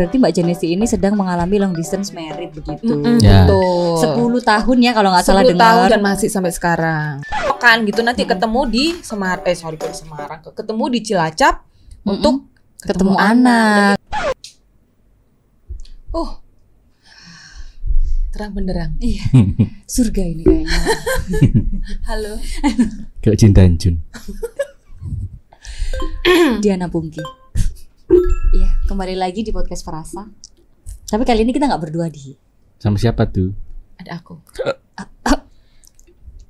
Berarti Mbak Janesi ini sedang mengalami long distance married begitu. Mm-mm, Ya. Betul. 10 tahun ya kalau nggak salah 10 tahun dengar. dan masih sampai sekarang. Kan gitu nanti ketemu di Semar eh sorry bukan Semarang, ketemu di Cilacap Mm-mm. untuk ketemu anak. Oh. Terang benderang. Iya. Surga ini kayaknya. Halo. Kayak Jin dan Jun. Diana Pungki. Iya, kembali lagi di podcast Frasa. Tapi kali ini kita nggak berdua di. Sama siapa tuh? Ada aku.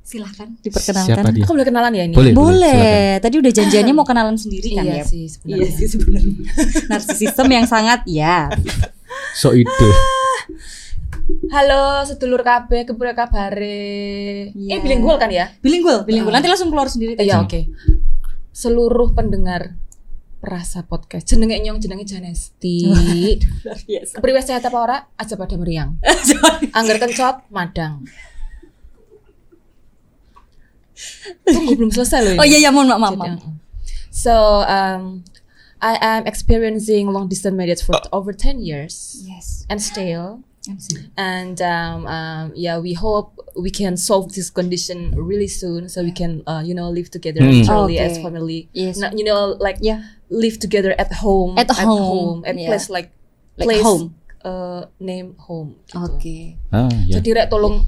Silahkan Siapa diperkenalkan. dia? Aku boleh kenalan ya ini? Boleh. Boleh. Tadi udah janjiannya mau kenalan sendiri kan Iya ya? sih sebenarnya. Iya sih sebenarnya. Narsisisme yang sangat ya. So ide. Halo sedulur KB, kepura kabare. Iya. Eh bilingual kan ya? Bilingual, bilingual. Nanti langsung keluar sendiri tadi. Iya oke. Seluruh pendengar Perasa Podcast jenenge nyong jenenge Janesti. Kepriwe sehat apa ora? Aja pada meriang. Angger kencot madang. Tunggu belum selesai loh. ini. Oh iya iya mohon maaf, maaf. So um I am experiencing long distance marriage for over 10 years Yes. and still and um, um, yeah we hope we can solve this condition really soon so we can uh, you know live together Hmm. naturally as Okay. family Yes. Not- you know like Yeah. live together at home At home, at yeah. place like Like place home. uh, name home gitu. Oke. Ah, ya. jadi rek tolong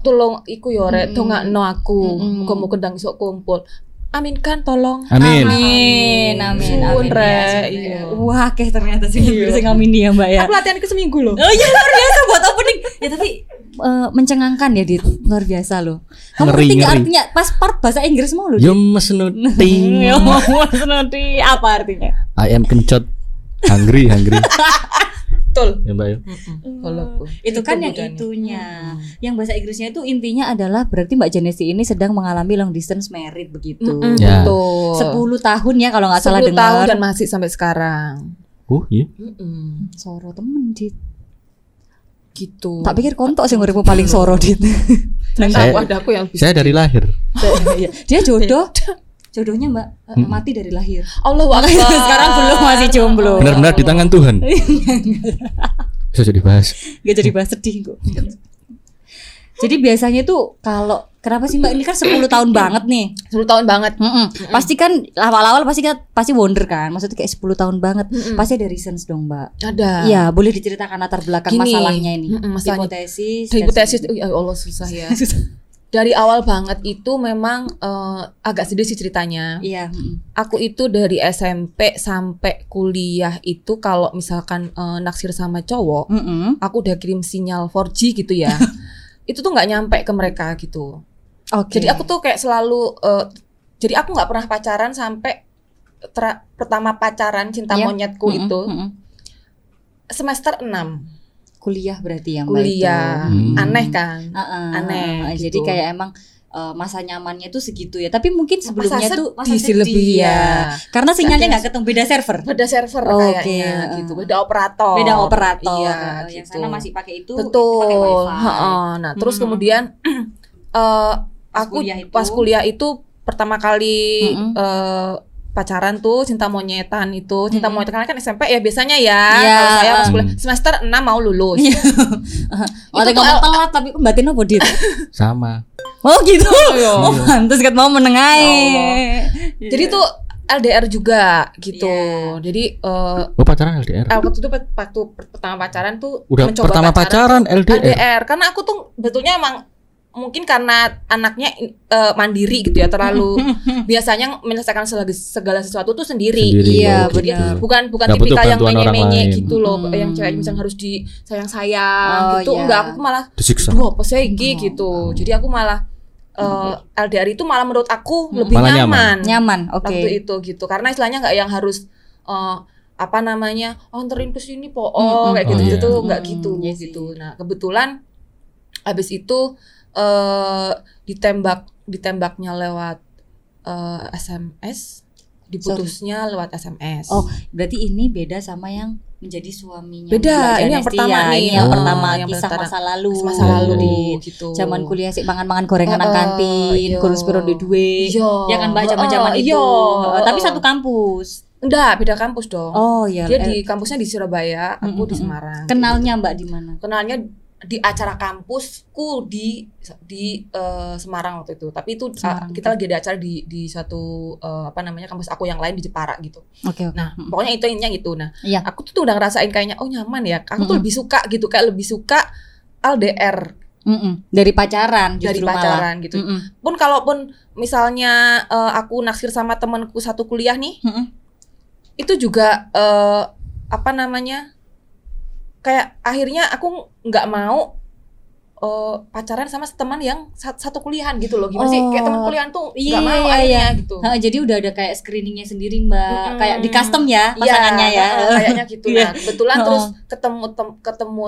tolong iku yo rek dongakno aku Mm-mm. muga-muga ndang iso kumpul amin kan tolong Amin. Amin, amin, amin. Rek. ya, suwun, Iya. ya. Wah, kayak ternyata sih Iya. bisa ngamin ya, Mbak ya. aku latihan ke seminggu loh Oh iya luar biasa buat opening. Ya tapi eh, mencengangkan ya Dit. Luar biasa loh. Kamu Ngeri, ngerti nggak ngeri. artinya pas part bahasa Inggris mau loh. Yo mesnuti. Mas nanti apa artinya? I am kencot. Hungry, hungry. betul Ya, Mbak ya. kalau Itu kan yang itunya. Yang bahasa Inggrisnya itu intinya adalah berarti Mbak Janesi ini sedang mengalami long distance married begitu. Mm-mm, Ya. betul 10 tahun ya kalau nggak salah 10 tahun dengar. dan masih sampai sekarang Oh, iya. Mm-mm, Soro temen Dit. gitu Tak pikir kontok sih nguripmu paling soro Dit. Saya- aku ada aku yang bisa Saya dari lahir. Iya. Dia jodoh. Jodohnya Mbak eh, mati dari lahir. Allah Makanya Akbar. sekarang belum masih jomblo. Benar-benar di tangan Tuhan. Bisa jadi bahas. Gak jadi bahas sedih kok. Jadi biasanya tuh kalau kenapa sih Mbak ini kan 10 tahun banget nih. 10 tahun banget Pasti kan awal-awal pasti kan pasti wonder kan. Maksudnya kayak 10 tahun banget. Mm-mm. Pasti ada reasons dong, Mbak. ada Iya, boleh diceritakan latar belakang Gini, masalahnya ini. mm-mm, masalahnya. Hipotesis. hipotesis sebagainya. ya Allah susah ya dari awal banget itu memang eh, agak sedih sih ceritanya Iya, mm. aku itu dari SMP sampai kuliah itu kalau misalkan eh, naksir sama cowok Mm-mm. aku udah kirim sinyal 4G gitu ya itu tuh nggak nyampe ke mereka gitu Oke. jadi aku tuh kayak selalu eh, jadi aku nggak pernah pacaran sampai pertama pacaran cinta Iya. monyetku Mm-mm, itu mm-mm. semester 6 kuliah berarti yang kuliah Hmm. aneh kan Aneh. Aneh, Jadi gitu. kayak emang eh, masa nyamannya tuh segitu ya. Tapi mungkin sebelumnya Masa tuh sedih sih lebih ya. Karena sinyalnya nggak ketemu beda server. beda server Oke, kayaknya uh. gitu beda operator Beda operator. iya yang gitu. sana masih pakai itu betul pakai wifi. Heeh. nah terus Mm-mm. kemudian eh Pas aku kuliah itu. pas kuliah itu pertama kali Mm-mm. eh, pacaran tuh cinta monyetan itu cinta monyetan karena kan SMP ya biasanya ya Iya, kalau saya pas kuliah semester 6 mau lulus Oh, tuh ngomong L- telat tapi batin apa dit? Sama. Oh gitu. Iya. Oh, kan mau menengai. jadi tuh LDR juga gitu Iya. jadi eh Oh, pacaran LDR. eh, waktu itu waktu pertama pacaran tuh Udah mencoba pertama pacaran LDR. LDR karena aku tuh betulnya emang mungkin karena anaknya eh, mandiri gitu ya terlalu biasanya menyelesaikan segala, segala sesuatu tuh sendiri, Sendiri, Iya, benar. bukan bukan butuh tipikal yang menye-menye gitu loh Hmm. yang cewek misalnya harus di sayang sayang Oh, gitu iya. enggak aku malah Disiksa. duh apa sih Oh. gitu jadi aku malah eh, LDR itu malah menurut aku Hmm. lebih Malah nyaman, Nyaman, oke. waktu itu gitu karena istilahnya nggak yang harus eh, apa namanya oh anterin ke sini po oh kayak gitu Oh, gitu iya. tuh nggak gitu iya sih. gitu nah kebetulan abis itu eh ditembak ditembaknya lewat eh, SMS diputusnya lewat SMS Oh, berarti ini beda sama yang menjadi suaminya. Beda, ini yang Janesti pertama ya. nih. Ini yang Oh. pertama Yang kisah masa lalu. masa lalu di gitu zaman kuliah sih mangan-mangan gorengan nang Heeh, kantin, iya. kurus piro di duwe. Iya. Ya kan Mbak zaman-zaman Heeh, itu. iya. Heeh, Tapi satu kampus. Enggak, beda kampus dong. Oh iya. Dia eh, di kampusnya di Surabaya, aku di Mm-mm. Semarang. kenalnya Mbak di mana? kenalnya di acara kampusku di di eh, Semarang waktu itu. Tapi itu uh, kita lagi ada acara di di satu eh, apa namanya kampus aku yang lain di Jepara gitu. Oke oke. Nah, Mm-mm. pokoknya itu intinya gitu. Nah, Iya. aku tuh udah ngerasain kayaknya oh nyaman ya. Aku tuh Mm-mm. lebih suka gitu, kayak lebih suka LDR Mm-mm. dari pacaran dari justru malah. pacaran gitu. Mm-mm. Pun kalaupun misalnya eh, aku naksir sama temanku satu kuliah nih, Mm-mm. itu juga eh, apa namanya? Kayak akhirnya aku nggak mau eh, pacaran sama teman yang sat- satu kuliahan gitu loh. Gimana sih? Kayak teman Oh, kuliahan tuh iya, nggak mau iya, akhirnya iya. gitu. Ha, jadi udah ada kayak screeningnya sendiri Mbak, Mm-mm. kayak di custom ya Iya, pasangannya ya. heeh, kayaknya gitu. Iya. Nah, kebetulan Oh. terus ketemu tem- ketemu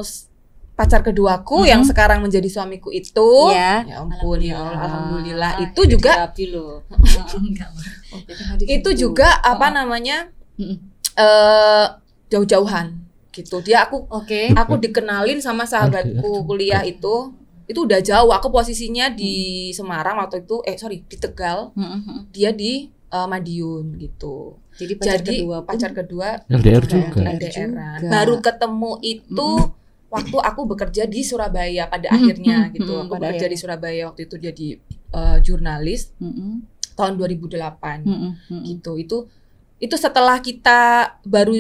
pacar keduaku Mhm. yang sekarang menjadi suamiku itu. Iya. Ya ampun ya Allah, alhamdulillah. Ah, Itu juga terapi loh. Itu juga apa Oh. namanya? Eh jauh-jauhan gitu. Dia aku Oke. aku dikenalin sama sahabatku kuliah itu itu udah jauh. Aku posisinya di Semarang waktu itu eh sorry di Tegal, Mm-mm. dia di eh, Madiun gitu. Jadi pacar Jadi kedua pun pacar kedua LDR LDR. juga. LDR-an. juga. Baru ketemu itu waktu aku bekerja di Surabaya pada akhirnya gitu. Aku pada bekerja di. Surabaya waktu itu jadi eh, jurnalis tahun 2008 Mm-mm. Mm-mm. gitu. Itu itu setelah kita baru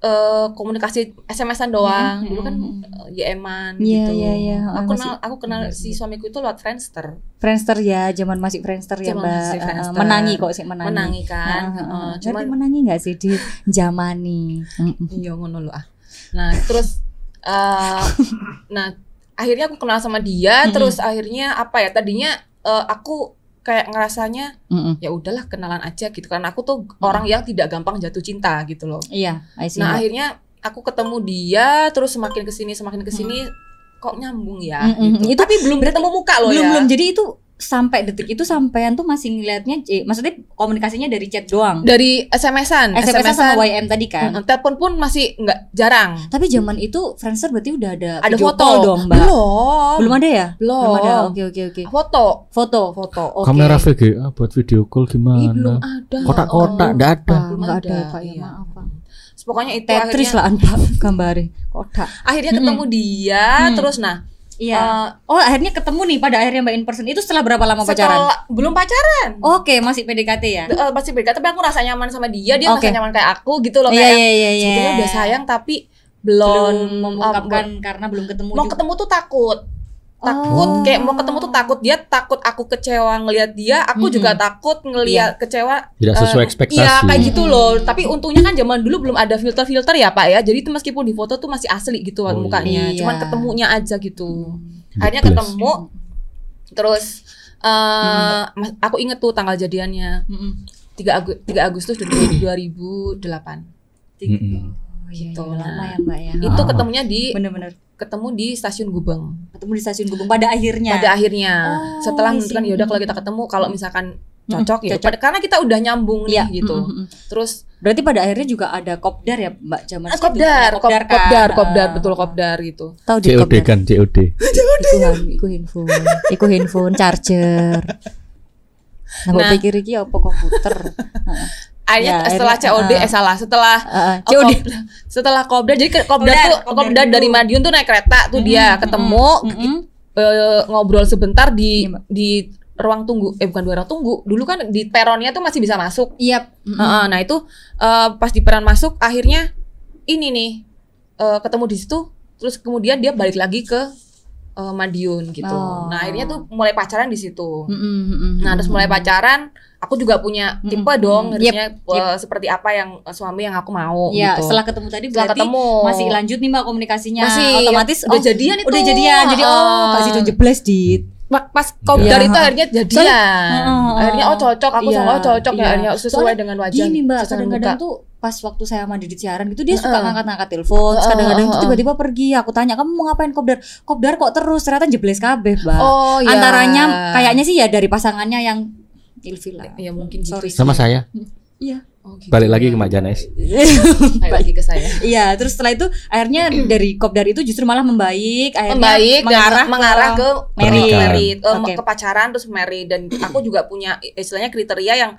eh, komunikasi SMS-an doang. Mm-mm. Dulu kan Mm-mm. eh, YM-an Iya, gitu. iya, iya. Aku kenal aku kenal Iya, si iya. suamiku itu lewat Friendster. Friendster ya, zaman masih Friendster ya Mbak. Eh, menangi kok sih menangi. Menangi kan. Ah, Heeh, ah. cuman menangi nggak sih di zamani? Mm-mm. Iya ngono loh ah. Nah terus eh nah akhirnya aku kenal sama dia. Terus akhirnya apa ya? Tadinya eh, aku kayak ngerasanya Mm-mm. ya udahlah kenalan aja gitu. Karena aku tuh orang yang tidak gampang jatuh cinta gitu loh. Iya, I see, Nah Mbak. akhirnya aku ketemu dia. Terus semakin ke sini semakin ke sini kok nyambung ya. Mm-mm. Gitu. Itu Tapi belum ketemu muka loh belum ya. belum. Jadi itu sampai detik itu sampean tuh masih ngelihatnya, eh, maksudnya komunikasinya dari chat doang. Dari SMS-an, SMS sama YM tadi kan. Mm, Telepon pun masih nggak jarang. Tapi zaman itu Friendster berarti udah ada, Ada video foto call dong, Mbak. Belum. Belum ada ya? Belum. Belum ada. Oke, oke, oke. Foto. Foto. Foto. Oke. Kamera VGA buat video call Ih, belum gimana? ada. Kotak-kotak Oh. enggak ada. Ah, Belum nggak ada, ada, Pak. Ya, iya. maaf, Pak. Terus Pokoknya itu Tetris akhirnya, lah Pak gambari. Kotak. akhirnya ketemu dia Hmm. terus nah Iya. eh, oh, akhirnya ketemu nih pada akhirnya Mbak in person. Itu setelah berapa lama pacaran? setelah belum pacaran Oke, masih PDKT ya? Eh, masih beda tapi aku rasa nyaman sama dia dia merasa nyaman kayak aku gitu loh Iya, kayak iya, iya, iya. sebetulnya udah sayang tapi belum belum mengungkapkan eh, karena belum ketemu mau juga. ketemu tuh takut takut Oh. kayak mau ketemu tuh takut dia takut aku kecewa ngelihat dia aku Mm-mm. juga takut ngelihat kecewa Tidak sesuai ekspektasi. Iya kayak gitu loh. Tapi untungnya kan zaman dulu belum ada filter-filter ya pak ya. Jadi itu meskipun di foto tuh masih asli gitu Oh, iya. mukanya. Iya. Cuman ketemunya aja gitu. Hmm. Akhirnya ketemu. Terus eh mas- aku inget tuh tanggal jadiannya. 3, Agu- 3 Agustus 2008. Mm-mm. Oh, iya, Gitu, iya, lama ya Mbak ya. Itu ketemunya di bener-bener ketemu di stasiun Gubeng. ketemu di stasiun Gubeng pada akhirnya. Pada akhirnya Oh, setelah menentukan ya udah kalau kita ketemu kalau misalkan Mm-mm, cocok ya. cocok. Karena kita udah nyambung nih Iya, gitu. mm, mm, mm. Terus Berarti pada akhirnya juga ada kopdar ya Mbak zaman ah, segitu? kopdar, kop- kopdar, kan? kopdar, kopdar, Ah. betul kopdar gitu. Tahu di COD kopdar. kan COD. Iku, han- iku handphone, iku handphone charger. Nah, Nah. nah. pikir iki apa komputer? Akhirnya Ya, setelah akhirnya, COD ah. eh salah setelah oh, COD. Kopdar. setelah Kopdar jadi Kopdar, tuh dulu. dari Madiun tuh naik kereta tuh dia Mm-mm, ketemu mm-mm. eh, ngobrol sebentar di Mbak. di ruang tunggu eh bukan dua ruang tunggu dulu kan di peronnya tuh masih bisa masuk Iya. mm-mm. Heeh, nah itu eh, pas di peron masuk akhirnya ini nih eh, ketemu di situ terus kemudian dia balik lagi ke eh, Madiun gitu Oh. nah akhirnya tuh mulai pacaran di situ Mm-mm, mm-mm, Nah, terus mulai pacaran, aku juga punya tipe dong, Yep, harusnya yep. eh, seperti apa yang eh, suami yang aku mau Iya, gitu. setelah ketemu tadi Setelah berarti ketemu masih lanjut nih Mbak komunikasinya. Masih, otomatis udah oh, jadian itu. Udah jadian. Jadi oh, Heeh. Kak Situ jebles di Pa- pas kopdar Iya. itu akhirnya jadian. Soalnya- Heeh. akhirnya oh cocok, aku Iya, sama oh cocok ya iya. akhirnya sesuai Soalnya dengan wajah. Gini Mbak, kadang-kadang tuh pas waktu saya mandi di siaran gitu dia suka ngangkat-ngangkat telepon, terus Heeh, kadang-kadang tuh heeh. tiba-tiba pergi. Aku tanya, "Kamu mau ngapain kopdar?" Kopdar kok terus ternyata jebles kabeh, Mbak. Oh iya. Antaranya kayaknya sih ya dari pasangannya yang ilfil lah. ya mungkin gitu. Sorry. Sama saya. Iya. Oh, gitu. Balik lagi ke Mak Janes. Balik lagi ke saya. Iya, terus setelah itu akhirnya dari kopdar itu justru malah membaik, akhirnya Membaik mengarah dan mengarah ke married. Married, eh, Oke. ke pacaran terus married dan aku juga punya istilahnya kriteria yang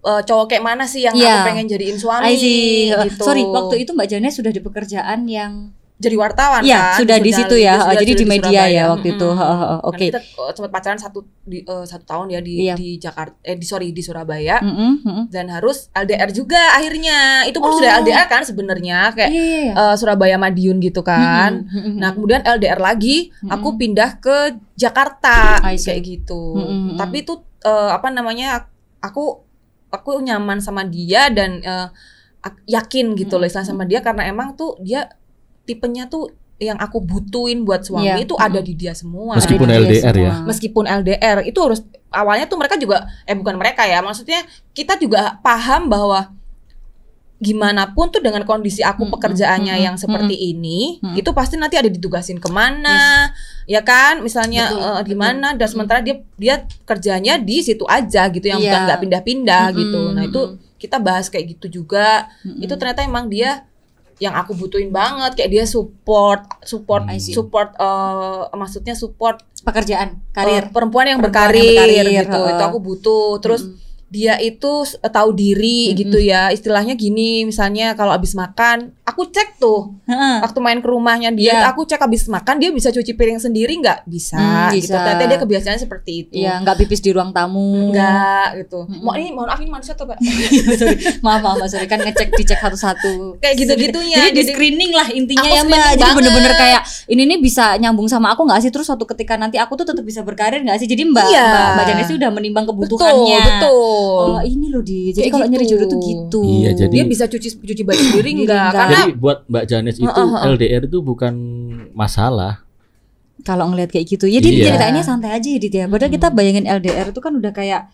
eh, cowok kayak mana sih yang Iya. aku pengen jadiin suami I see. gitu. Sorry, waktu itu Mbak Janes sudah di pekerjaan yang jadi wartawan Iya, kan sudah di situ ya. Oh, jadi sudah di media Surabaya. ya waktu itu. Oh, Kan Oke. kita eh, sempat pacaran satu di eh, satu tahun ya di Iya. di Jakarta eh di sorry di Surabaya Mm-mm, mm-mm. dan harus LDR juga akhirnya itu pun Oh. sudah LDR kan sebenarnya kayak Iya, iya, iya. eh, Surabaya Madiun gitu kan Mm-mm, mm-mm. nah kemudian LDR lagi aku Mm-mm. pindah ke Jakarta kayak gitu Mm-mm, mm-mm. tapi itu eh, apa namanya aku aku nyaman sama dia dan ak- yakin gitu loh istilah sama dia karena emang tuh dia tipenya tuh yang aku butuhin buat suami Iya. itu ada di dia semua Meskipun Ada LDR ya? semua. meskipun LDR itu harus awalnya tuh mereka juga eh bukan mereka ya maksudnya kita juga paham bahwa gimana pun tuh dengan kondisi aku Mm-mm, pekerjaannya mm-mm, yang seperti ini Mm-mm. itu pasti nanti ada ditugasin ke mana ya kan misalnya Betul, betul. di mana dan sementara dia dia kerjanya di situ aja gitu yang Iya. bukan nggak pindah-pindah Mm-mm, gitu nah itu kita bahas kayak gitu juga Mm-mm. itu ternyata emang dia yang aku butuhin banget kayak dia support support see. support eh, maksudnya support pekerjaan, karir. perempuan yang Perempuan berkarir, yang berkarir, gitu heeh. itu aku butuh terus Mm-mm. Dia itu s- tahu diri Mm-mm. gitu ya istilahnya gini misalnya kalau habis makan aku cek tuh Heeh. waktu main ke rumahnya dia Iya. aku cek habis makan dia bisa cuci piring sendiri nggak bisa, Hmm, gitu bisa. ternyata dia kebiasaannya seperti itu Iya, nggak pipis di ruang tamu. enggak gitu Mm-mm. mau ini mohon maaf ini manusia atau enggak sorry. Maaf, maaf, sorry kan ngecek dicek satu-satu. kayak gitu-gitunya Jadi di screening lah intinya ya Mbak. screening Jadi banget. bener-bener kayak ini nih bisa nyambung sama aku nggak sih? Terus suatu ketika nanti aku tuh tetap bisa berkarir nggak sih? Jadi Mbak Iya. Mbak, Mbak Janes tuh udah menimbang betul kebutuhannya. Betul Oh ini loh di. Jadi kalau nyari gitu. jodoh tuh gitu. Iya, jadi- dia bisa cuci cuci baju sendiri enggak karena Jadi buat Mbak Janes itu Heeh, heeh. LDR itu bukan masalah. Kalau ngelihat kayak gitu, ya dia Iya. ceritainnya santai aja ya Dit ya. Padahal kita bayangin LDR itu kan udah kayak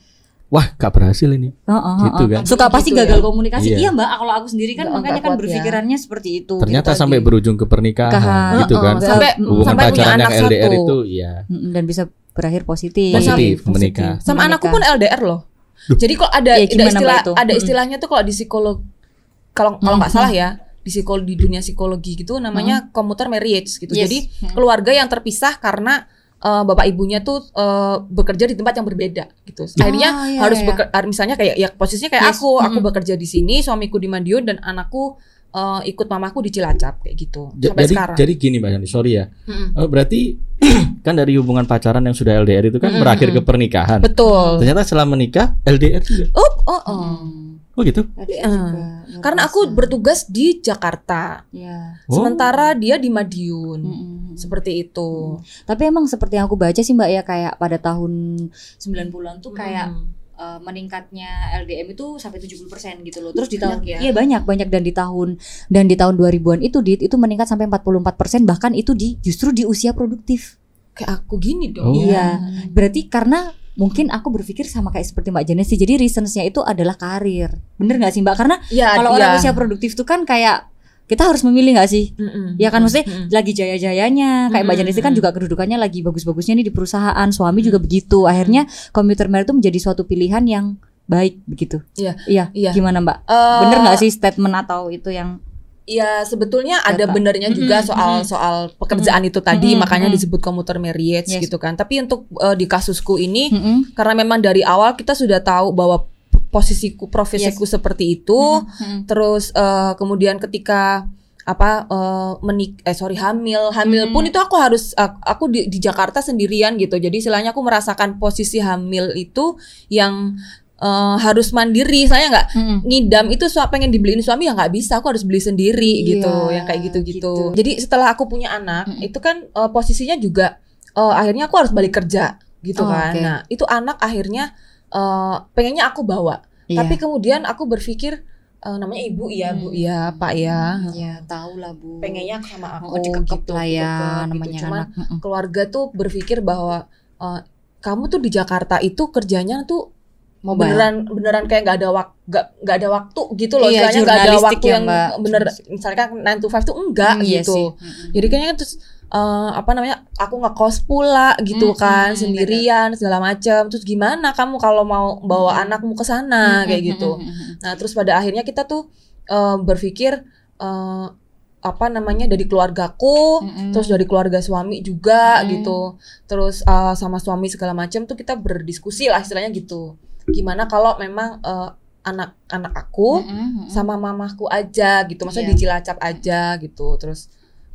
Wah, gak berhasil ini. Heeh, Gitu heeh. kan? Suka pasti Gitu gagal ya. komunikasi. Iya. Iya Mbak, kalau aku sendiri kan Nggak- makanya kan kuat ya. berpikirannya seperti itu. Ternyata gitu sampai tadi. berujung ke pernikahan Nikahan. gitu kan. sampai Hubungan sampai punya pacaran yang anak LDR satu. itu ya. Dan bisa berakhir positif. Positif, Positif. menikah. sama Menikah. anakku pun LDR loh jadi kok ada Ya, ada istilah itu? ada istilahnya tuh kalau di psikolog kalau kalau nggak salah ya di psikologi di dunia psikologi gitu namanya commuter marriage gitu Yes. jadi Mm. keluarga yang terpisah karena eh, bapak ibunya tuh eh, bekerja di tempat yang berbeda gitu akhirnya Oh, iya, harus iya. beker- har- misalnya kayak ya posisinya kayak Yes. aku aku Mm-mm. bekerja di sini suamiku di Madiun dan anakku eh, ikut mamaku di Cilacap kayak gitu Ja- sampai jadi sekarang jadi gini Mbak Janes, sorry ya. Eh, berarti kan dari hubungan pacaran yang sudah LDR itu kan Mm-mm. berakhir ke pernikahan. betul Ternyata setelah menikah LDR juga. oh oh, oh. Hmm. Oh gitu. Luar karena aku bertugas di Jakarta Ya. Oh. sementara dia di Madiun Mm-mm. seperti itu Tapi emang seperti yang aku baca sih Mbak ya kayak pada tahun 90-an tuh kayak Hmm. Eh, meningkatnya LDM itu sampai 70% gitu loh. Terus di tahun Banyak ya? Iya banyak banyak dan di tahun dan di tahun 2000-an itu dit itu meningkat sampai 44% bahkan itu di justru di usia produktif. kayak aku gini dong Oh. Iya. Berarti karena mungkin aku berpikir sama kayak seperti Mbak Janes sih. Jadi reasonsnya itu adalah karir. Bener nggak sih Mbak? Karena ya kalau iya. orang usia produktif tuh kan kayak kita harus memilih nggak sih? Mm-mm. Ya kan maksudnya Mm-mm. lagi jaya-jayanya kayak Mbak Mm-mm. Janis kan juga kedudukannya lagi bagus-bagusnya nih di perusahaan suami juga begitu akhirnya commuter marriage itu menjadi suatu pilihan yang baik begitu Iya. iya Iya. gimana Mbak Eh, bener nggak sih statement atau itu yang Ya sebetulnya ada benernya juga soal soal pekerjaan itu tadi Mm-mm, makanya disebut commuter marriage Yes. gitu kan. Tapi untuk eh, di kasusku ini Mm-mm. karena memang dari awal kita sudah tahu bahwa posisiku profesiku seperti itu. Mm-mm. Terus eh, kemudian ketika apa eh, menik eh sorry hamil hamil Mm-mm. pun itu aku harus ak- aku di, di Jakarta sendirian gitu jadi istilahnya aku merasakan posisi hamil itu yang eh, harus mandiri saya nggak Mm-mm. ngidam itu su pengen dibeliin suami ya nggak bisa aku harus beli sendiri Iya, gitu yang kayak gitu gitu gitu. jadi setelah aku punya anak Mm-mm. itu kan eh, posisinya juga eh, akhirnya aku harus balik kerja gitu Oh, kan oke. nah itu anak akhirnya eh, pengennya aku bawa Iya. tapi kemudian aku berpikir eh, namanya ibu iya bu Hmm. iya pak ya Iya, tahu lah Bu. pengennya sama aku oh, dikekep gitu, lah ya dikekep gitu. namanya Cuman anak. Keluarga tuh berpikir bahwa eh, kamu tuh di Jakarta itu kerjanya tuh Mobile. beneran beneran kayak nggak ada waktu nggak ada waktu gitu loh Iya, istilahnya nggak ada waktu ya, yang Mbak. bener misalnya kan 9 to 5 tuh enggak Mm, iya gitu sih. Mm-mm. jadi kayaknya terus eh, apa namanya aku ngekos pula gitu Mm, kan mm, sendirian segala macam terus gimana kamu kalau mau bawa Mm. anakmu ke sana Mm-mm, kayak gitu. Nah, terus pada akhirnya kita tuh eh, berpikir eh, apa namanya dari keluargaku, Mm-mm. terus dari keluarga suami juga Mm. gitu. Terus eh, sama suami segala macam tuh kita berdiskusi lah istilahnya gitu. Gimana kalau memang eh, anak-anak aku Mm-mm, mm-mm. sama mamaku aja gitu. Maksudnya Iya. di Cilacap aja gitu. Terus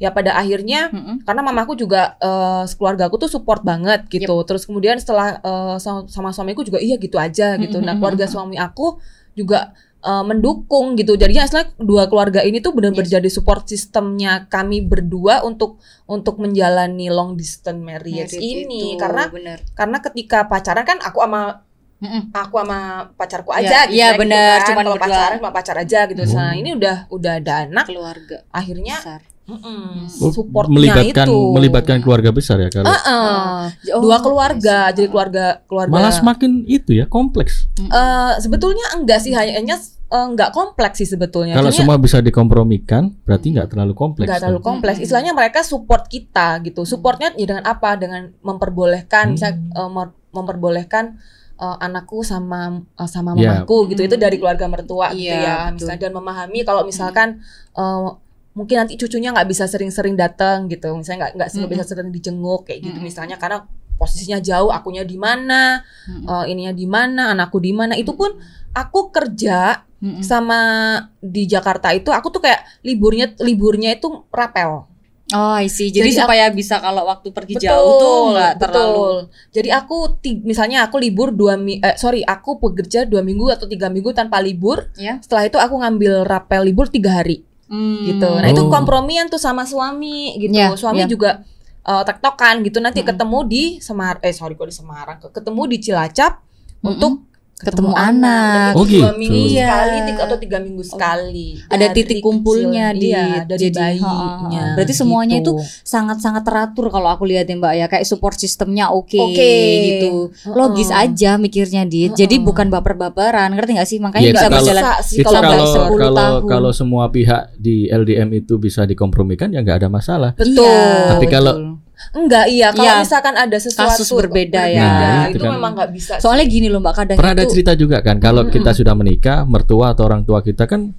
ya pada akhirnya Mm-mm. karena mamaku juga eh keluarga aku tuh support banget gitu. Terus kemudian setelah eh, sama, sama suamiku juga iya gitu aja gitu. Nah, Mm-mm. keluarga suami aku juga eh, mendukung gitu. Jadinya aslinya dua keluarga ini tuh benar-benar Yes. jadi support sistemnya kami berdua untuk untuk menjalani long distance marriage Merit ini itu, karena bener. karena ketika pacaran kan aku sama Mm-mm. aku sama pacarku Ya, aja gitu iya, ya, gitu benar, kan. cuman kalau pacaran cuma pacar aja gitu. Oh. Nah, ini udah udah ada anak keluarga akhirnya besar. Mm-mm, Oh, supportnya melibatkan itu melibatkan keluarga besar ya kalau Heeh. Oh, dua keluarga yes. jadi keluarga keluarga malah semakin itu ya kompleks. Eh, sebetulnya enggak sih hanya hanya, eh, enggak kompleks sih sebetulnya Kalau Artinya semua bisa dikompromikan, berarti nggak terlalu kompleks. enggak terlalu kompleks Mm-mm. istilahnya mereka support kita gitu supportnya ya dengan apa dengan memperbolehkan Hmm. bisa eh, mer- memperbolehkan eh, anakku sama eh, sama Ya. mamaku gitu itu Hmm. dari keluarga mertua gitu Iya, ya betul. misalnya dan memahami kalau misalkan eh, mungkin nanti cucunya nggak bisa sering-sering datang gitu misalnya nggak nggak Mm-mm. bisa sering dijenguk kayak gitu Mm-mm. misalnya karena posisinya jauh akunya di mana Mm-mm. eh, ininya di mana anakku di mana itu pun aku kerja Mm-mm. sama di Jakarta itu aku tuh kayak liburnya liburnya itu rapel Oh, I see. Jadi, Jadi supaya bisa kalau waktu pergi jauh tuh nggak terlalu betul. Jadi aku misalnya aku libur dua mi eh, sorry aku bekerja dua minggu atau tiga minggu tanpa libur. Ya. Setelah itu aku ngambil rapel libur tiga hari Hmm. gitu. Nah itu Oh. kompromian tuh sama suami gitu. Ya, suami ya. juga eh, tektokan gitu. Nanti Mm-mm. ketemu di Semar eh sorry kok di Semarang ketemu di Cilacap Mm-mm. untuk Ketemu anak. gitu Oh, dua gitu. minggu Iya. sekali tiga atau tiga minggu sekali. Ada Dari titik kumpulnya kecil. di iya, dari jadi, bayinya. ha, ha. Berarti semuanya gitu. sangat-sangat teratur kalau aku lihat ya Mbak ya kayak support sistemnya oke Oke. gitu. Logis Heeh. aja mikirnya Dit. Jadi Heeh. bukan baper-baperan, ngerti gak sih? Makanya Iya, bisa kalau- berjalan sih itu kalau kalau nggak 10 kalau tahun. kalau semua pihak di LDM itu bisa dikompromikan ya nggak ada masalah. Betul. Iya, Tapi kalau- betul. Enggak iya kalau Iya. misalkan ada sesuatu Kasus berbeda ya. Nah, itu, itu kan. memang nggak bisa. Soalnya gini loh Mbak kadang Pernah ada itu cerita juga kan kalau Mm-mm. kita sudah menikah, mertua atau orang tua kita kan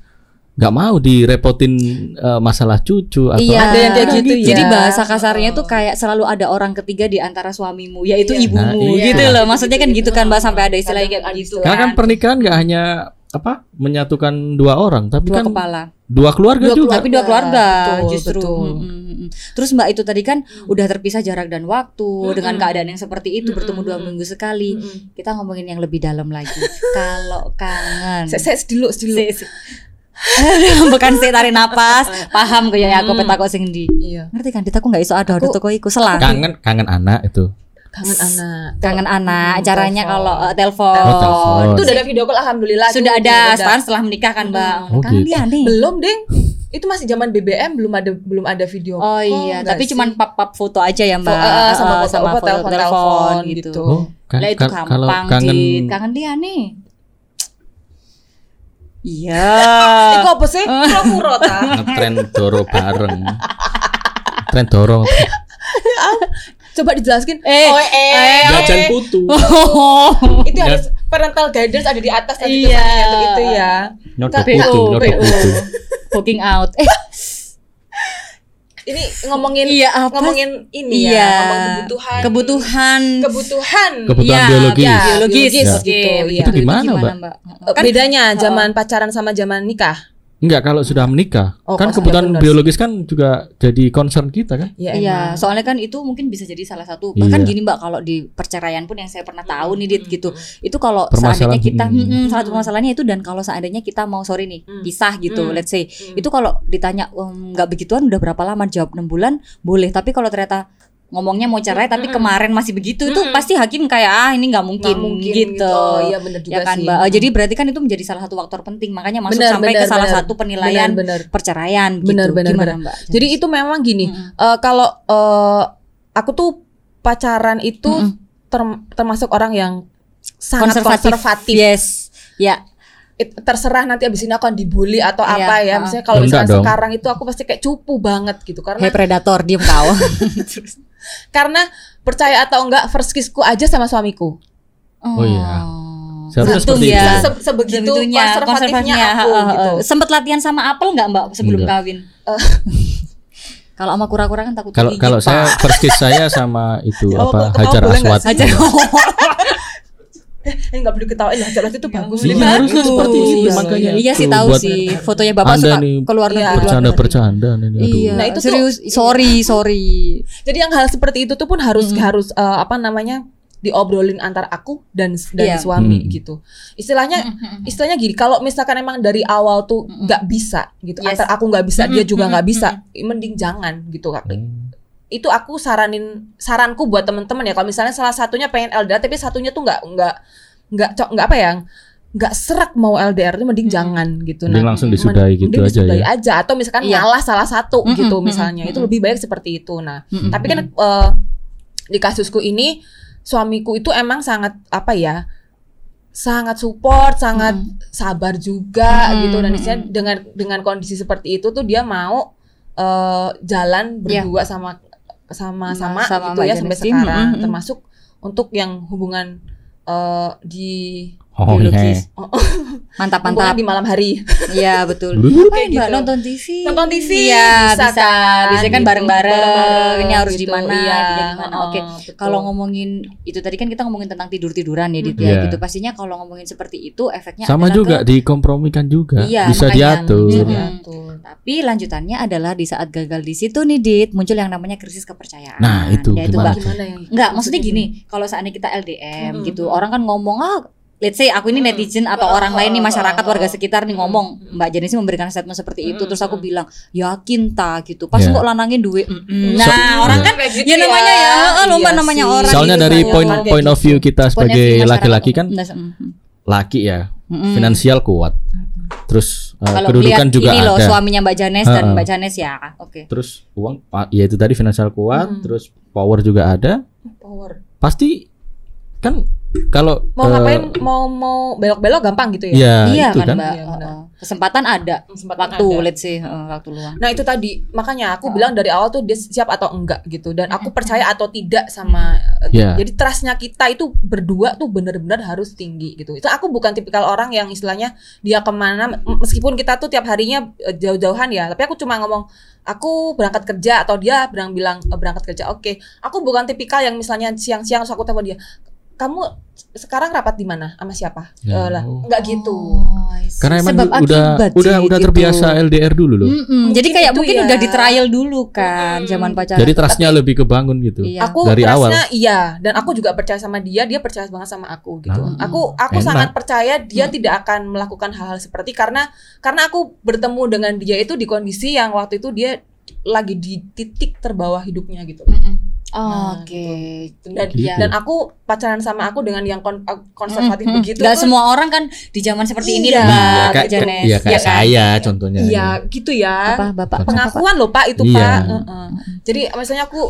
nggak mau direpotin eh, masalah cucu atau Iya, Ada yang kayak gitu ya. Jadi bahasa kasarnya Oh. tuh kayak selalu ada orang ketiga di antara suamimu, yaitu Iya. ibumu, Nah, iya. gitu loh. Maksudnya kan gitu kan, Mbak, sampai ada istilahnya kayak ada gitu. Karena kan pernikahan nggak hanya apa menyatukan dua orang, tapi Dua kan kepala. dua keluarga Dua juga. Tapi dua keluarga Betul, justru. betul. Mm, mm, mm. Terus Mbak itu tadi kan udah terpisah jarak dan waktu Mm-mm. dengan keadaan yang seperti itu bertemu dua minggu sekali. Mm-mm. Kita ngomongin yang lebih dalam lagi. Kalau kangen. Saya saya dulu dulu. Bukan sih tarik napas, paham kayak aku Hmm. petakok sing ndi. Iya. Ngerti kan? Dit aku nggak iso ada ada Aku- toko iku selang. Kangen kangen anak itu. Kangen anak. Kangen anak, Hmm, caranya telepon. kalau eh, telepon. Oh, telepon. Itu udah ada video call alhamdulillah. Sudah ada sekarang setelah menikah kan, Mbak. Oh, Kangen gitu. dia nih. Belum, Deng. Itu masih zaman BBM belum ada belum ada video Oh call, iya, tapi sih? cuman pap-pap foto aja ya, Mbak. Fo- eh, eh, sama foto, apa, telepon-telepon gitu. Oh, kan, Lah itu kan- gampang, kalau kangen Dit. Kangen dia nih. Iya. Iku apa sih? Pura-pura ta. ngetren doro bareng. Tren dorong. Coba dijelaskan. Eh, oh, eh, eh, Jajan eh. putu. Itu ada parental guidance ada di atas nanti Iya. itu ya. Nyodok Tapi- putu, Oh, putu. Booking out. Eh, Ini ngomongin iya apa? ngomongin ini Iya. ya, ngomong kebutuhan. kebutuhan kebutuhan. Kebutuhan Iya, biologis. iya, biologis. Biologis Oke, gitu, iya. Itu gimana, Mbak? Eh, Kan bedanya zaman pacaran sama zaman nikah. Enggak kalau sudah menikah. Oh, kan kebutuhan benar biologis kan juga jadi concern kita kan. Ya, Iya, emang. soalnya kan itu mungkin bisa jadi salah satu. Bahkan Iya. gini Mbak, kalau di perceraian pun yang saya pernah tahu nih Dit gitu. Itu kalau seandainya kita mm. mm, salah satu masalahnya itu dan kalau seandainya kita mau sorry nih Mm. pisah gitu, Mm. let's say. mm. Itu kalau ditanya "Em, nggak begituan udah berapa lama jawab 6 bulan boleh, tapi kalau ternyata ngomongnya mau cerai tapi kemarin masih begitu itu pasti hakim kayak ah ini nggak mungkin, mungkin gitu. Oh, iya benar juga ya kan sih. Mbak. Eh, Jadi berarti kan itu menjadi salah satu faktor penting makanya masuk Benar, sampai benar, ke salah benar. satu penilaian benar, benar. perceraian gitu. Benar, benar, Gimana. Mbak? Jadi itu memang gini, Mm-mm. eh, kalau eh, aku tuh pacaran itu Mm-mm. term- termasuk orang yang sangat konservatif. Yes. Ya. It- terserah nanti abis ini aku akan dibully atau Iya, apa ya. Misalnya kalau misalnya sekarang itu aku pasti kayak cupu banget gitu karena Hey predator, diem kau. karena percaya atau enggak first kissku aja sama suamiku. Oh iya. Seharusnya seperti ya. itu. Se- sebegitu Sebetulnya konservatifnya aku ha, ha. gitu. Sempet latihan sama apel nggak Mbak sebelum Enggak. kawin? Kalau sama kura-kura kan takut Kalau kalau saya first kiss saya sama itu apa Hajar Aswad. Hajar. eh ini nggak boleh ketawain lah jelas itu bagus Iya, harusnya Gitu. seperti itu, Iya, makanya. iya. Iya sih tahu buat sih. Fotonya Bapak suka keluar Iya. negeri. Bercanda-bercanda nih aduh. Iya, Nah, itu tuh- serius. Sorry, sorry. Jadi yang hal seperti itu tuh pun harus harus eh, apa namanya diobrolin antar aku dan dan Iya. suami Hmm. gitu. Istilahnya istilahnya gini, kalau misalkan emang dari awal tuh nggak bisa gitu, Yes. antar aku nggak bisa, dia juga nggak mm-mm, bisa, mending jangan gitu kak. Hmm. Itu aku saranin saranku buat temen-temen ya, kalau misalnya salah satunya pengen LDR tapi satunya tuh nggak nggak nggak cok nggak apa ya, nggak serak mau LDR itu mending Mm-mm. jangan gitu. Mending langsung disudahi gitu mending aja disudahi ya. aja atau misalkan Iya. ngalah salah satu Mm-mm, gitu mm-mm, misalnya, itu mm-mm. lebih baik seperti itu. Nah Mm-mm. tapi kan eh, di kasusku ini suamiku itu emang sangat apa ya sangat support sangat Mm. sabar juga Mm, gitu dan mm, istilahnya dengan dengan kondisi seperti itu tuh dia mau eh, jalan Iya. berdua sama sama sama, Sama gitu ya sampai sekarang mm, mm, mm. termasuk untuk yang hubungan eh, di Oh, Biologis. oh, Mantap, hubungan mantap. di malam hari Iya, betul. Kayak Mbak gitu. nonton TV? Nonton TV Iya, bisa bisa. kan, Biasanya kan gitu. bareng-bareng. Ini harus di gitu, mana, iya. di mana. Oke. Oh, betul. Kalau ngomongin itu tadi kan kita ngomongin tentang tidur-tiduran ya Dit Iya. ya gitu. Pastinya kalau ngomongin seperti itu efeknya Sama juga ke- dikompromikan juga. Iya, Bisa makanya. diatur. Bisa diatur. Tapi lanjutannya adalah di saat gagal di situ nih Dit, muncul yang namanya krisis kepercayaan. Nah, itu Ya, gimana Mbak. gimana ya Enggak, maksudnya gini, kalau seandainya kita LDM Mm-mm. gitu, orang kan ngomong ah Let's say aku ini Mm. netizen atau Oh, orang lain nih oh, masyarakat oh, warga oh. sekitar nih Mm. ngomong Mbak Jenisi memberikan statement seperti itu Mm, terus aku mm. bilang yakin ta gitu pas Ya. kok lanangin duit Mm-mm. So- nah orang kan gitu ya namanya ya, eh, lomba namanya orang Soalnya gitu dari kan. point Kayak point of view kita Point sebagai laki-laki kan mm, laki ya, mm. finansial kuat. Terus uh, kalau kedudukan lihat juga ini loh ada. suaminya Mbak Janes dan. Mbak Janes ya oke Terus uang ya itu tadi finansial kuat, Hmm. terus power juga ada. power Pasti kan kalau mau eh, ngapain mau mau belok-belok gampang gitu ya Ya, iya itu kan, kan. Mbak Iya, benar. Heeh. kesempatan ada Kesempatan waktu ada. let's say heeh, waktu luang Nah itu tadi makanya aku Oh. bilang dari awal tuh dia siap atau enggak gitu dan aku percaya atau tidak sama Ya. jadi trustnya kita itu berdua tuh benar-benar harus tinggi gitu itu aku bukan tipikal orang yang istilahnya dia ke mana meskipun kita tuh tiap harinya eh, jauh-jauhan ya tapi aku cuma ngomong aku berangkat kerja atau dia bilang bilang eh, berangkat kerja oke aku bukan tipikal yang misalnya siang-siang aku telepon dia kamu sekarang rapat di mana sama siapa Ya. Eh, lah nggak gitu Oh. Karena emang Sebab udah akibat udah sih, udah gitu. terbiasa LDR dulu loh. Mm-mm. Jadi Mungkin kayak mungkin ya. udah di trial dulu kan Mm-mm. zaman pacaran. Jadi trustnya lebih kebangun gitu. Iya. Aku Dari trustnya iya dan aku juga percaya sama dia, dia percaya banget sama aku gitu. Ah, aku aku enak. sangat percaya dia Hmm. tidak akan melakukan hal-hal seperti karena karena aku bertemu dengan dia itu di kondisi yang waktu itu dia lagi di titik terbawah hidupnya gitu. Mm-mm. Nah, Oke. Dan Gitu. dan aku pacaran sama aku dengan yang kon- konservatif Mm-mm. begitu. Gak semua orang kan di zaman seperti ini Iya. loh, Iya, Mbak kayak, Janes. iya, kayak Iya kan? saya contohnya. Iya, gitu ya. Apa Bapak? Apa, Pengakuan loh Pak itu Iya. Pak. Heeh. Jadi misalnya aku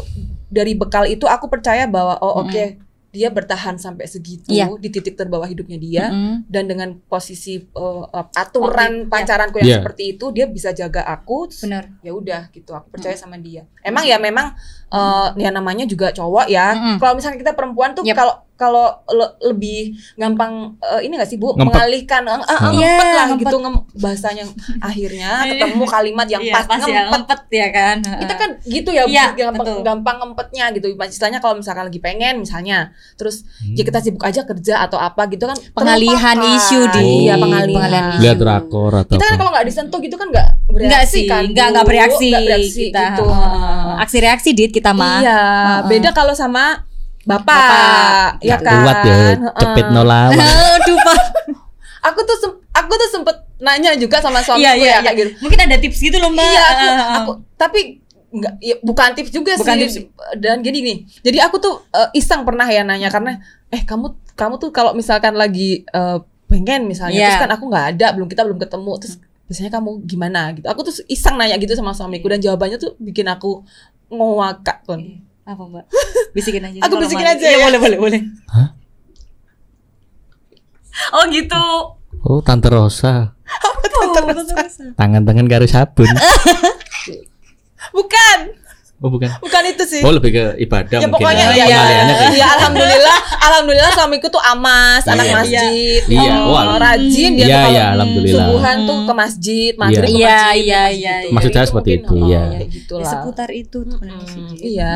dari bekal itu aku percaya bahwa oh oke dia bertahan sampai segitu Iya. di titik terbawah hidupnya dia Mm-mm. dan dengan posisi uh, uh, aturan Oke, pacaranku yang Iya. seperti itu dia bisa jaga aku Benar. ya udah gitu aku percaya sama dia emang ya memang uh, ya namanya juga cowok ya Mm-mm. kalau misalnya kita perempuan tuh Yep. kalau kalau le- lebih gampang uh, ini gak sih bu Ngempet. mengalihkan uh, uh, ngempet Iya, lah ngempet. gitu ngem bahasanya akhirnya ketemu kalimat yang Iya, pas, pas ya, ngempet ngempet ya kan. kita kan gitu ya Iya, gampang betul. gampang ngempetnya gitu istilahnya kalau misalkan lagi pengen misalnya terus Hmm. ya kita sibuk aja kerja atau apa gitu kan pengalihan terlupakan. isu di iya pengalihan, pengalihan isu. Lihat rakor atau kita kan kalau nggak disentuh gitu kan nggak bereaksi Enggak sih, kan enggak enggak bereaksi, Nggak bereaksi kita. gitu Heeh. Aksi reaksi dit kita mah. iya Heeh. beda kalau sama bapak, Bapak. ya Nggak kan kuat ya, Heeh. cepet nolawan. Aduh, Pak. aku tuh aku tuh sempet nanya juga sama suamiku Iya, iya, ya iya. kayak gitu Mungkin ada tips gitu loh, Mbak. Iya, aku, aku tapi nggak ya, bukan tips juga Bukan sih. tips. Dan jadi nih, jadi aku tuh eh, iseng pernah ya nanya karena eh kamu kamu tuh kalau misalkan lagi eh, pengen misalnya Iya. terus kan aku nggak ada, belum kita belum ketemu terus biasanya kamu gimana gitu. Aku tuh iseng nanya gitu sama suamiku dan jawabannya tuh bikin aku ngowakak kan. Apa, Mbak? Bisikin aja. Aku bisikin aja Iya, ya. boleh, boleh, boleh. Hah? Oh, gitu. Oh, Tante Rosa. Tangan-tangan karo sabun. Bukan, Oh, bukan. bukan itu sih. Oh, lebih ke ibadah ya mungkin pokoknya ya. ya, ya, ya, alhamdulillah alhamdulillah suamiku tuh amas anak Iya. masjid Iya, oh, wah. rajin dia Iya, tuh kalau iya, alhamdulillah. subuhan tuh ke masjid maghrib ke Iya, masjid, iya, ke masjid iya, gitu. iya. Maksud saya Itu seperti itu, oh, iya. gitu Ya, lah. seputar itu tuh. Iya.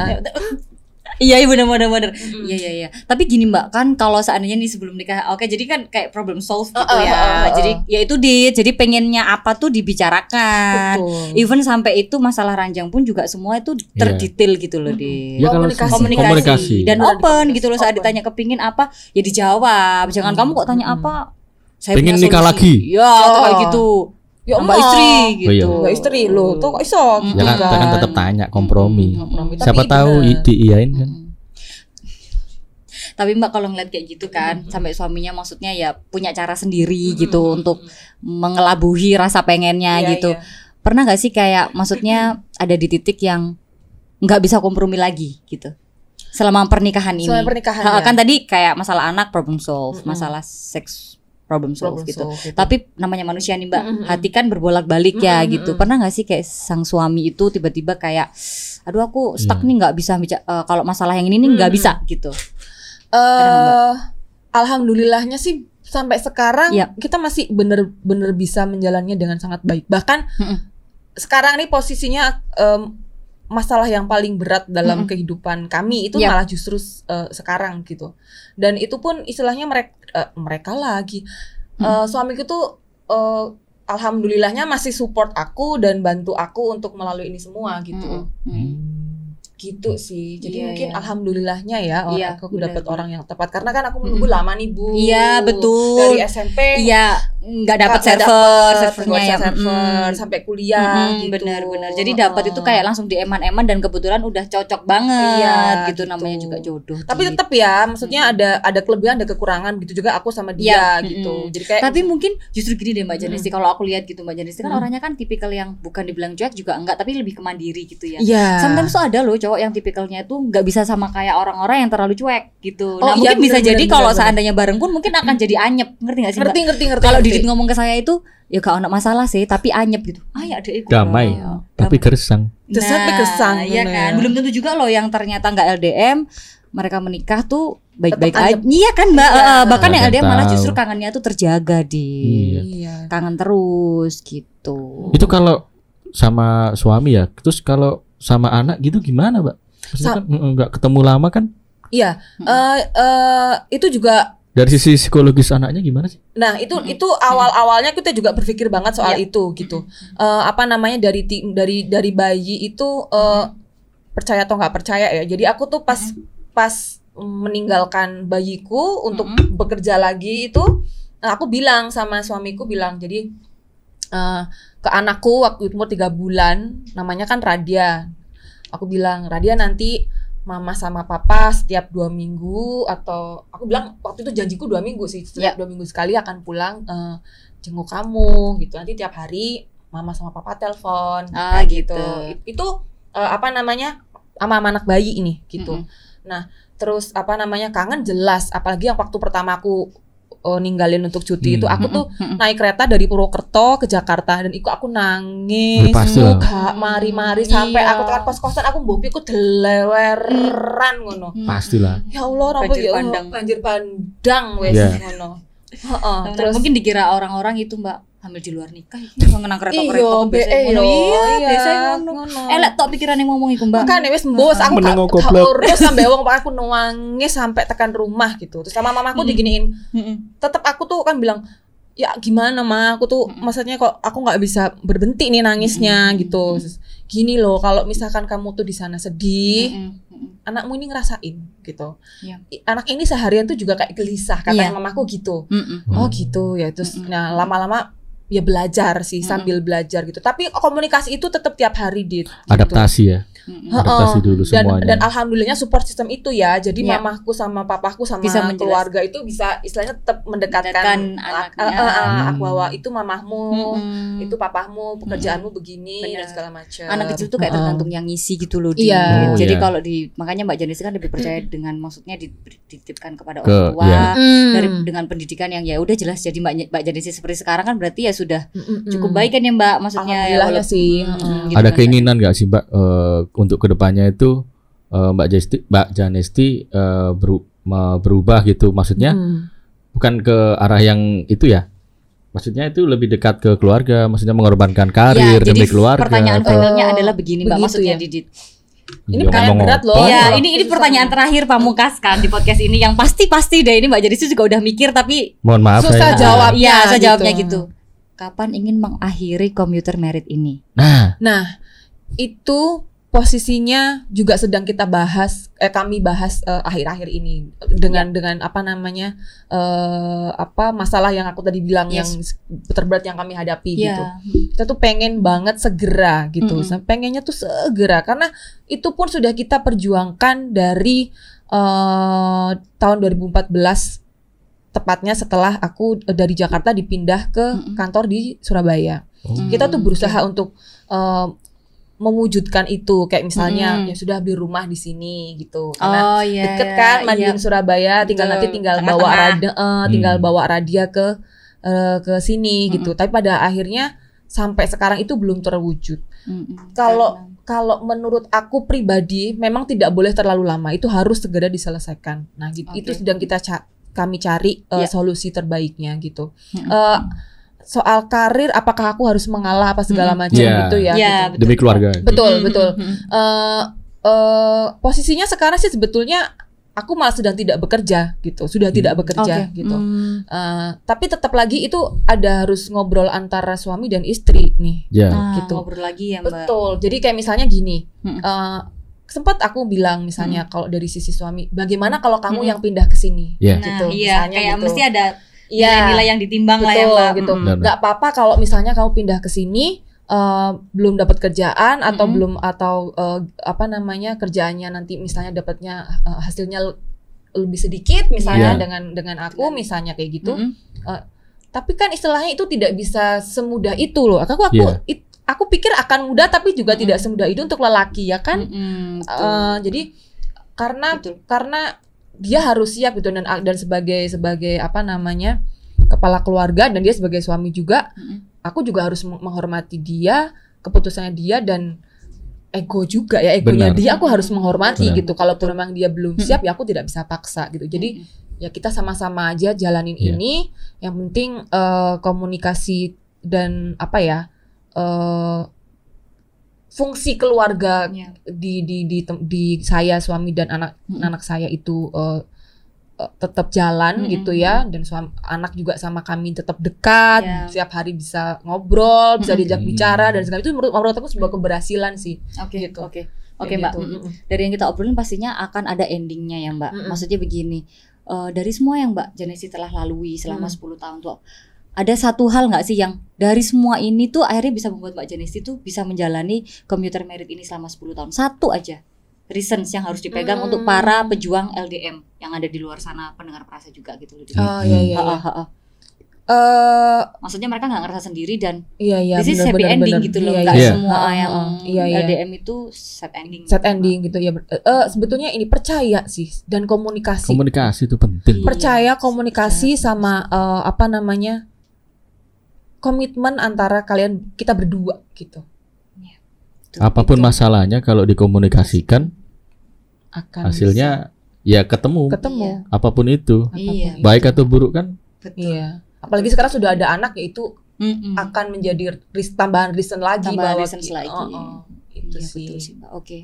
Iya iya benar benar benar. Iya iya iya. Tapi gini Mbak, kan kalau seandainya nih sebelum nikah, oke jadi kan kayak problem solve gitu Uh, uh, ya. uh, uh, uh. Jadi ya itu di jadi pengennya apa tuh dibicarakan. Betul. Even sampai itu masalah ranjang pun juga semua itu terdetail gitu loh di Ya Komunikasi. komunikasi, komunikasi. dan open komunikasi, gitu loh saat open. ditanya kepingin apa ya dijawab. Jangan kamu kok tanya apa saya Pengen nikah lagi. Ya, atau kayak Oh. gitu. Ya Mbak istri Oh, iya. gitu. Mbak istri lo tuh kok iso Mm. gitu Ya kan, kita kan tetap tanya kompromi. Kompromi. Tapi Siapa tahu bener. i- diiyain kan. Mm. Tapi Mbak kalau ngeliat kayak gitu kan, sampai suaminya maksudnya ya punya cara sendiri gitu untuk mengelabuhi rasa pengennya Iya, gitu. iya. Pernah nggak sih kayak maksudnya ada di titik yang nggak bisa kompromi lagi gitu selama pernikahan ini? Selama pernikahan, Ha, ya. Kan tadi kayak masalah anak problem solve, masalah seks problem solve Problem gitu. solve gitu. Tapi namanya manusia nih Mbak, Mm-mm. hati kan berbolak-balik ya Mm-mm, gitu. Pernah nggak sih kayak sang suami itu tiba-tiba kayak aduh aku stuck Iya. nih nggak bisa eh, kalau masalah yang ini nih nggak Mm-mm. bisa gitu. eh alhamdulillahnya sih sampai sekarang Iya. kita masih bener-bener bisa menjalannya dengan sangat baik. Bahkan Mm-mm. sekarang nih posisinya em, masalah yang paling berat dalam Mm-mm. kehidupan kami itu Iya. malah justru eh, sekarang gitu. Dan itu pun istilahnya mereka mereka lagi Eh, suamiku tuh eh, alhamdulillahnya masih support aku dan bantu aku untuk melalui ini semua gitu. Mm-mm. Mm. Gitu sih. Jadi Iya, mungkin iya. alhamdulillahnya ya orang Iya, aku benar, dapat orang yang tepat karena kan aku menunggu lama nih Bu. Iya, betul. Dari SMP Iya, nggak dapat server, dapet, servernya ya. server Mm-mm. sampai kuliah Mm-mm, gitu. Benar-benar. Jadi dapat itu kayak langsung di eman-eman dan kebetulan udah cocok banget Iya, gitu, gitu. namanya juga jodoh. tapi gitu. tetap ya, maksudnya ada ada kelebihan, ada kekurangan gitu juga aku sama dia Iya, gitu. mm-mm. Jadi kayak Tapi mungkin justru gini deh Mbak. Janisti kalau aku lihat gitu Mbak Janisti kan Mm. orangnya kan tipikal yang bukan dibilang cuek juga enggak tapi lebih kemandiri gitu ya. Iya. Sometimes tuh ada loh cowok yang tipikalnya tuh nggak bisa sama kayak orang-orang yang terlalu cuek gitu. Oh, nah iya, mungkin bisa bener, jadi bener, kalau bener. seandainya bareng pun mungkin akan jadi anyep ngerti gak sih ngerti ngerti ngerti. Kalau ngerti. Didit ngomong ke saya itu ya gak ada masalah sih tapi anyep gitu. Ah ya ada iku. Damai, Oh, Tapi gersang. Desat tapi gesang, Iya kan. ya. Belum tentu juga loh yang ternyata nggak LDM mereka menikah tuh baik-baik aja. Iya kan Mbak. Iya. Eh, bahkan yang Ada LDM malah justru kangennya tuh terjaga di Iya. Iya. kangen terus gitu. Itu kalau sama suami ya. Terus kalau sama anak gitu gimana, Mbak? Maksudnya Sa- kan nggak ketemu lama kan? Iya. Mm. Eh eh, itu juga Dari sisi psikologis anaknya gimana sih? Nah itu itu awal awalnya kita juga berpikir banget soal Iya. itu gitu. Eh, apa namanya dari ti- dari dari bayi itu eh, percaya atau nggak percaya ya. Jadi aku tuh pas pas meninggalkan bayiku untuk bekerja lagi itu aku bilang sama suamiku bilang jadi eh, ke anakku waktu itu umur tiga bulan namanya kan Radia. Aku bilang Radia nanti mama sama papa setiap dua minggu atau aku bilang waktu itu janjiku dua minggu sih setiap dua minggu sekali akan pulang eh, jenguk kamu gitu nanti tiap hari mama sama papa telepon Ah, gitu. It- itu eh, apa namanya sama anak bayi ini gitu Mm-mm. terus apa namanya kangen jelas apalagi yang waktu pertama aku eh, ninggalin untuk cuti Hmm. itu aku tuh Mm-mm. naik kereta dari Purwokerto ke Jakarta dan iku aku nangis muka mari-mari sampai Iya. aku tekan kos-kosan aku mbopi aku deleweran ngono. Pastilah. ya Allah Banjir ya Allah, pandang. banjir pandang wes Iya. ngono Heeh, Terus terus mungkin dikira orang-orang itu Mbak hamil di luar nikah iki ngenang kereta-kereta iyo kok be ngono. Iya, iya, biasanya ngono. Eh lek tok pikiran yang ngomong iku Mbak. Makanya wes bos aku gak, urus sampai wong aku nangis sampai tekan rumah gitu. Terus sama mamaku Mm. diginiin, Mm-mm. tetap aku tuh kan bilang ya gimana mah aku tuh maksudnya kok aku nggak bisa berhenti nih nangisnya Mm-mm. gitu. Terus, Gini loh kalau misalkan kamu tuh di sana sedih, Mm-mm. Mm-mm. anakmu ini ngerasain gitu. Iya. I- Anak ini seharian tuh juga kayak gelisah kata Iya. mamaku gitu. Oh Hmm. gitu ya terus Mm-mm. nah lama-lama ya belajar sih Mm-mm. sambil belajar gitu. Tapi komunikasi itu tetap tiap hari di Adaptasi ya. Adaptasi dulu dan semuanya. dan alhamdulillahnya support system itu ya jadi Iya. mamahku sama papaku sama Bisa menjelas- keluarga itu bisa istilahnya tetap mendekatkan ak- anaknya. eh, eh, eh, Hmm. aku bahwa itu mamahmu Mm-mm. itu papahmu pekerjaanmu begini Benar. dan segala macam anak kecil tuh kayak Heeh. tergantung yang ngisi gitu loh di. Iya. Oh, Jadi iya. kalau di makanya Mbak Janis kan lebih percaya dengan maksudnya di- dititipkan kepada Ke- orang tua. Mm. dari dengan pendidikan yang ya udah jelas jadi Mbak Mbak Janis seperti sekarang kan berarti ya sudah cukup baik kan ya Mbak maksudnya ya sih. Mm, Heeh. gitu Ada kan, keinginan nggak sih Mbak eh, untuk ke depannya itu eh, Mbak Jesti, Mbak Janesti eh, beru- berubah gitu? Maksudnya Mm. bukan ke arah yang itu ya? Maksudnya itu lebih dekat ke keluarga, maksudnya mengorbankan karir ya, jadi demi keluarga. Pertanyaan atau- finalnya Oh, adalah begini Mbak begitu maksudnya ya. Didit. Ini Iya, pertanyaan berat loh. Iya, Oh, ini ini susah pertanyaan terakhir Pamungkas kan di podcast ini yang pasti-pasti deh ini Mbak Janisti juga udah mikir tapi Mohon maaf Susah saya. jawab. Iya, saya gitu. jawabnya gitu. Kapan ingin mengakhiri commuter merit ini? Nah, Nah, itu posisinya juga sedang kita bahas eh kami bahas eh, akhir-akhir ini dengan dengan apa namanya eh apa masalah yang aku tadi bilang Yes. yang terberat yang kami hadapi gitu. Iya. Kita tuh pengen banget segera gitu. Mm-mm. Pengennya tuh segera karena itu pun sudah kita perjuangkan dari eh tahun 2014 tepatnya setelah aku eh, dari Jakarta dipindah ke Mm-mm. kantor di Surabaya oh, kita tuh Hmm, berusaha untuk eh, mewujudkan itu kayak misalnya Mm-mm. ya sudah beli rumah di sini gitu karena Oh iya. deket kan Madiun Surabaya tinggal Betul. nanti tinggal Tengah-tengah. bawa radia eh, tinggal Hmm. bawa radia ke eh, ke sini gitu Mm-mm. tapi pada akhirnya sampai sekarang itu belum terwujud Mm-mm. Kalau- Karena- kalau menurut aku pribadi memang tidak boleh terlalu lama itu harus segera diselesaikan nah gitu Oke. itu sedang kita ca- kami cari eh, Ya. solusi terbaiknya gitu Mm-mm. Eh, soal karir apakah aku harus mengalah apa segala Mm-mm. macam Iya. gitu ya Iya, gitu. betul. demi keluarga. Betul, Mm-mm. betul. Mm-mm. Eh eh, posisinya sekarang sih sebetulnya aku malah sedang tidak bekerja gitu, sudah tidak bekerja Oke. gitu. Hmm. Eh, tapi tetap lagi itu ada harus ngobrol antara suami dan istri nih. Ya. Ah, gitu. ngobrol lagi ya, Mbak. Betul. Jadi kayak misalnya gini, Mm-mm. eh, sempat aku bilang misalnya kalau dari sisi suami, bagaimana kalau kamu Mm-mm. yang pindah ke sini? Ya. Nah, Gitu, iya, misalnya kayak gitu. mesti ada Iya. Nilai-nilai yang ditimbang lah ya, Betul, Mbak. gitu. Benar. nggak apa-apa kalau misalnya kamu pindah ke sini eh, belum dapat kerjaan atau Mm-mm. belum atau eh, apa namanya kerjaannya nanti misalnya dapatnya eh, hasilnya lebih sedikit misalnya Iya. dengan dengan aku misalnya kayak gitu Mm-mm. tapi kan istilahnya itu tidak bisa semudah itu loh aku aku Iya. it- aku pikir akan mudah tapi juga Mm-mm. tidak semudah itu untuk lelaki ya kan Mm-mm, betul. Eh, jadi karena Betul. karena dia harus siap gitu dan dan sebagai sebagai apa namanya kepala keluarga dan dia sebagai suami juga Mm-mm. aku juga harus meng- menghormati dia keputusannya dia dan ego juga ya egonya Benar. dia aku harus menghormati Benar. gitu kalaupun memang dia belum siap ya aku tidak bisa paksa gitu jadi ya kita sama-sama aja jalanin Iya. ini yang penting eh, komunikasi dan apa ya eh, fungsi keluarga Iya. di di di tem- di saya suami dan anak Mm-mm. anak saya itu eh, tetap jalan Mm-mm. gitu ya dan suami, anak juga sama kami tetap dekat Ya. setiap hari bisa ngobrol bisa Mm-mm. diajak bicara dan segala itu menurut menurut aku sebuah keberhasilan sih Oke, gitu. oke. Oke, Kayak Mbak. gitu. Dari yang kita obrolin pastinya akan ada endingnya ya, Mbak. Mm-mm. Maksudnya begini, eh, dari semua yang Mbak Janesi telah lalui selama Mm. 10 tahun tuh ada satu hal nggak sih yang dari semua ini tuh akhirnya bisa membuat Mbak Janesi tuh bisa menjalani commuter merit ini selama 10 tahun. Satu aja. Reasons yang harus dipegang Hmm. untuk para pejuang LDM yang ada di luar sana, pendengar perasa juga gitu loh. oh iya iya Ha, iya. ha, ha. Eh, Maksudnya mereka nggak ngerasa sendiri dan iya iya this is benar, happy benar, ending benar. gitu loh. Iya, Nggak iya. semua Ha, ha, yang ha. iya, iya. LDM itu sad ending. set ending gitu ya eh, sebetulnya ini percaya sih dan komunikasi Komunikasi itu penting. Iya. percaya komunikasi sama eh, apa namanya komitmen antara kalian kita berdua gitu Tuh, Apa pun itu. masalahnya kalau dikomunikasikan akan hasilnya ya ketemu. bisa ketemu Apa pun itu, apa pun Iya. itu. baik atau buruk kan Betul. iya apalagi sekarang sudah ada anak yaitu Mm-mm. akan menjadi ris- tambahan reason lagi Tambahan bahwa reasons ki- lagi. Oh, oh, itu Iya, sih betul sih, Mbak. Oke.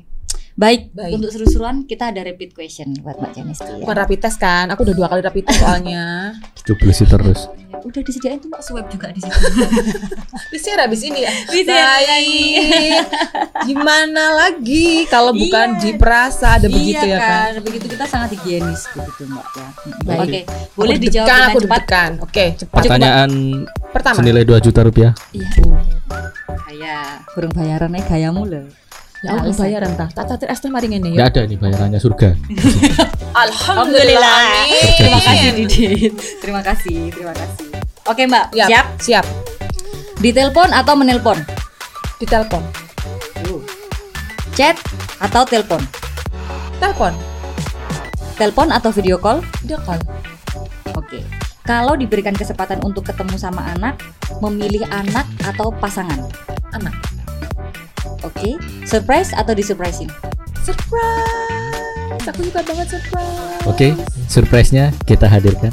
Baik, Baik. untuk seru-seruan kita ada repeat question buat Mbak Janesti ya. bukan rapid test kan aku udah dua kali rapid test soalnya coblosi terus. Udah disediain tuh Mbak swab juga di situ. bisa habis ini ya Bisa Baik. gimana lagi kalau bukan Iya. di perasa ada begitu iya ya kan Begitu kita sangat higienis begitu Mbak ya. Baik. Oke, boleh Aku dijawab aku cepat. oke cepat Pertanyaan pertama senilai 2 juta rupiah. Iya. Gaya, burung bayarannya gayamu loh. Ya Allah Alasan. bayaran tah. Tak tak es teh mari ngene ya. ada nih bayarannya surga. Alhamdulillah. Terima kasih Didit. Terima kasih, terima kasih. Oke Mbak, Siap. siap. Siap. Ditelepon atau menelpon? Ditelepon. Chat atau telepon? Telepon. Telepon atau video call? Dia call. Oke. Kalau diberikan kesempatan untuk ketemu sama anak, memilih anak atau pasangan? Anak. Oke. Surprise atau disurprising? Surprise. Aku suka banget surprise. Oke, surprise-nya kita hadirkan.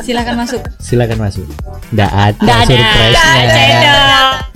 Silahkan masuk. Silakan masuk. Nggak ada Nggak ada. surprise-nya. Cendol.